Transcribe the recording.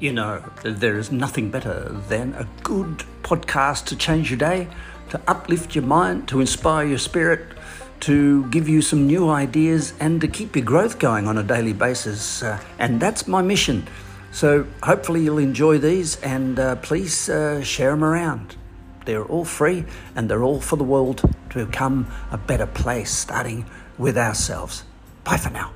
You know, there is nothing better than a good podcast to change your day, to uplift your mind, to inspire your spirit, to give you some new ideas, and to keep your growth going on a daily basis. Uh, and that's my mission. So hopefully you'll enjoy these and uh, please uh, share them around. They're all free and they're all for the world to become a better place, starting with ourselves. Bye for now.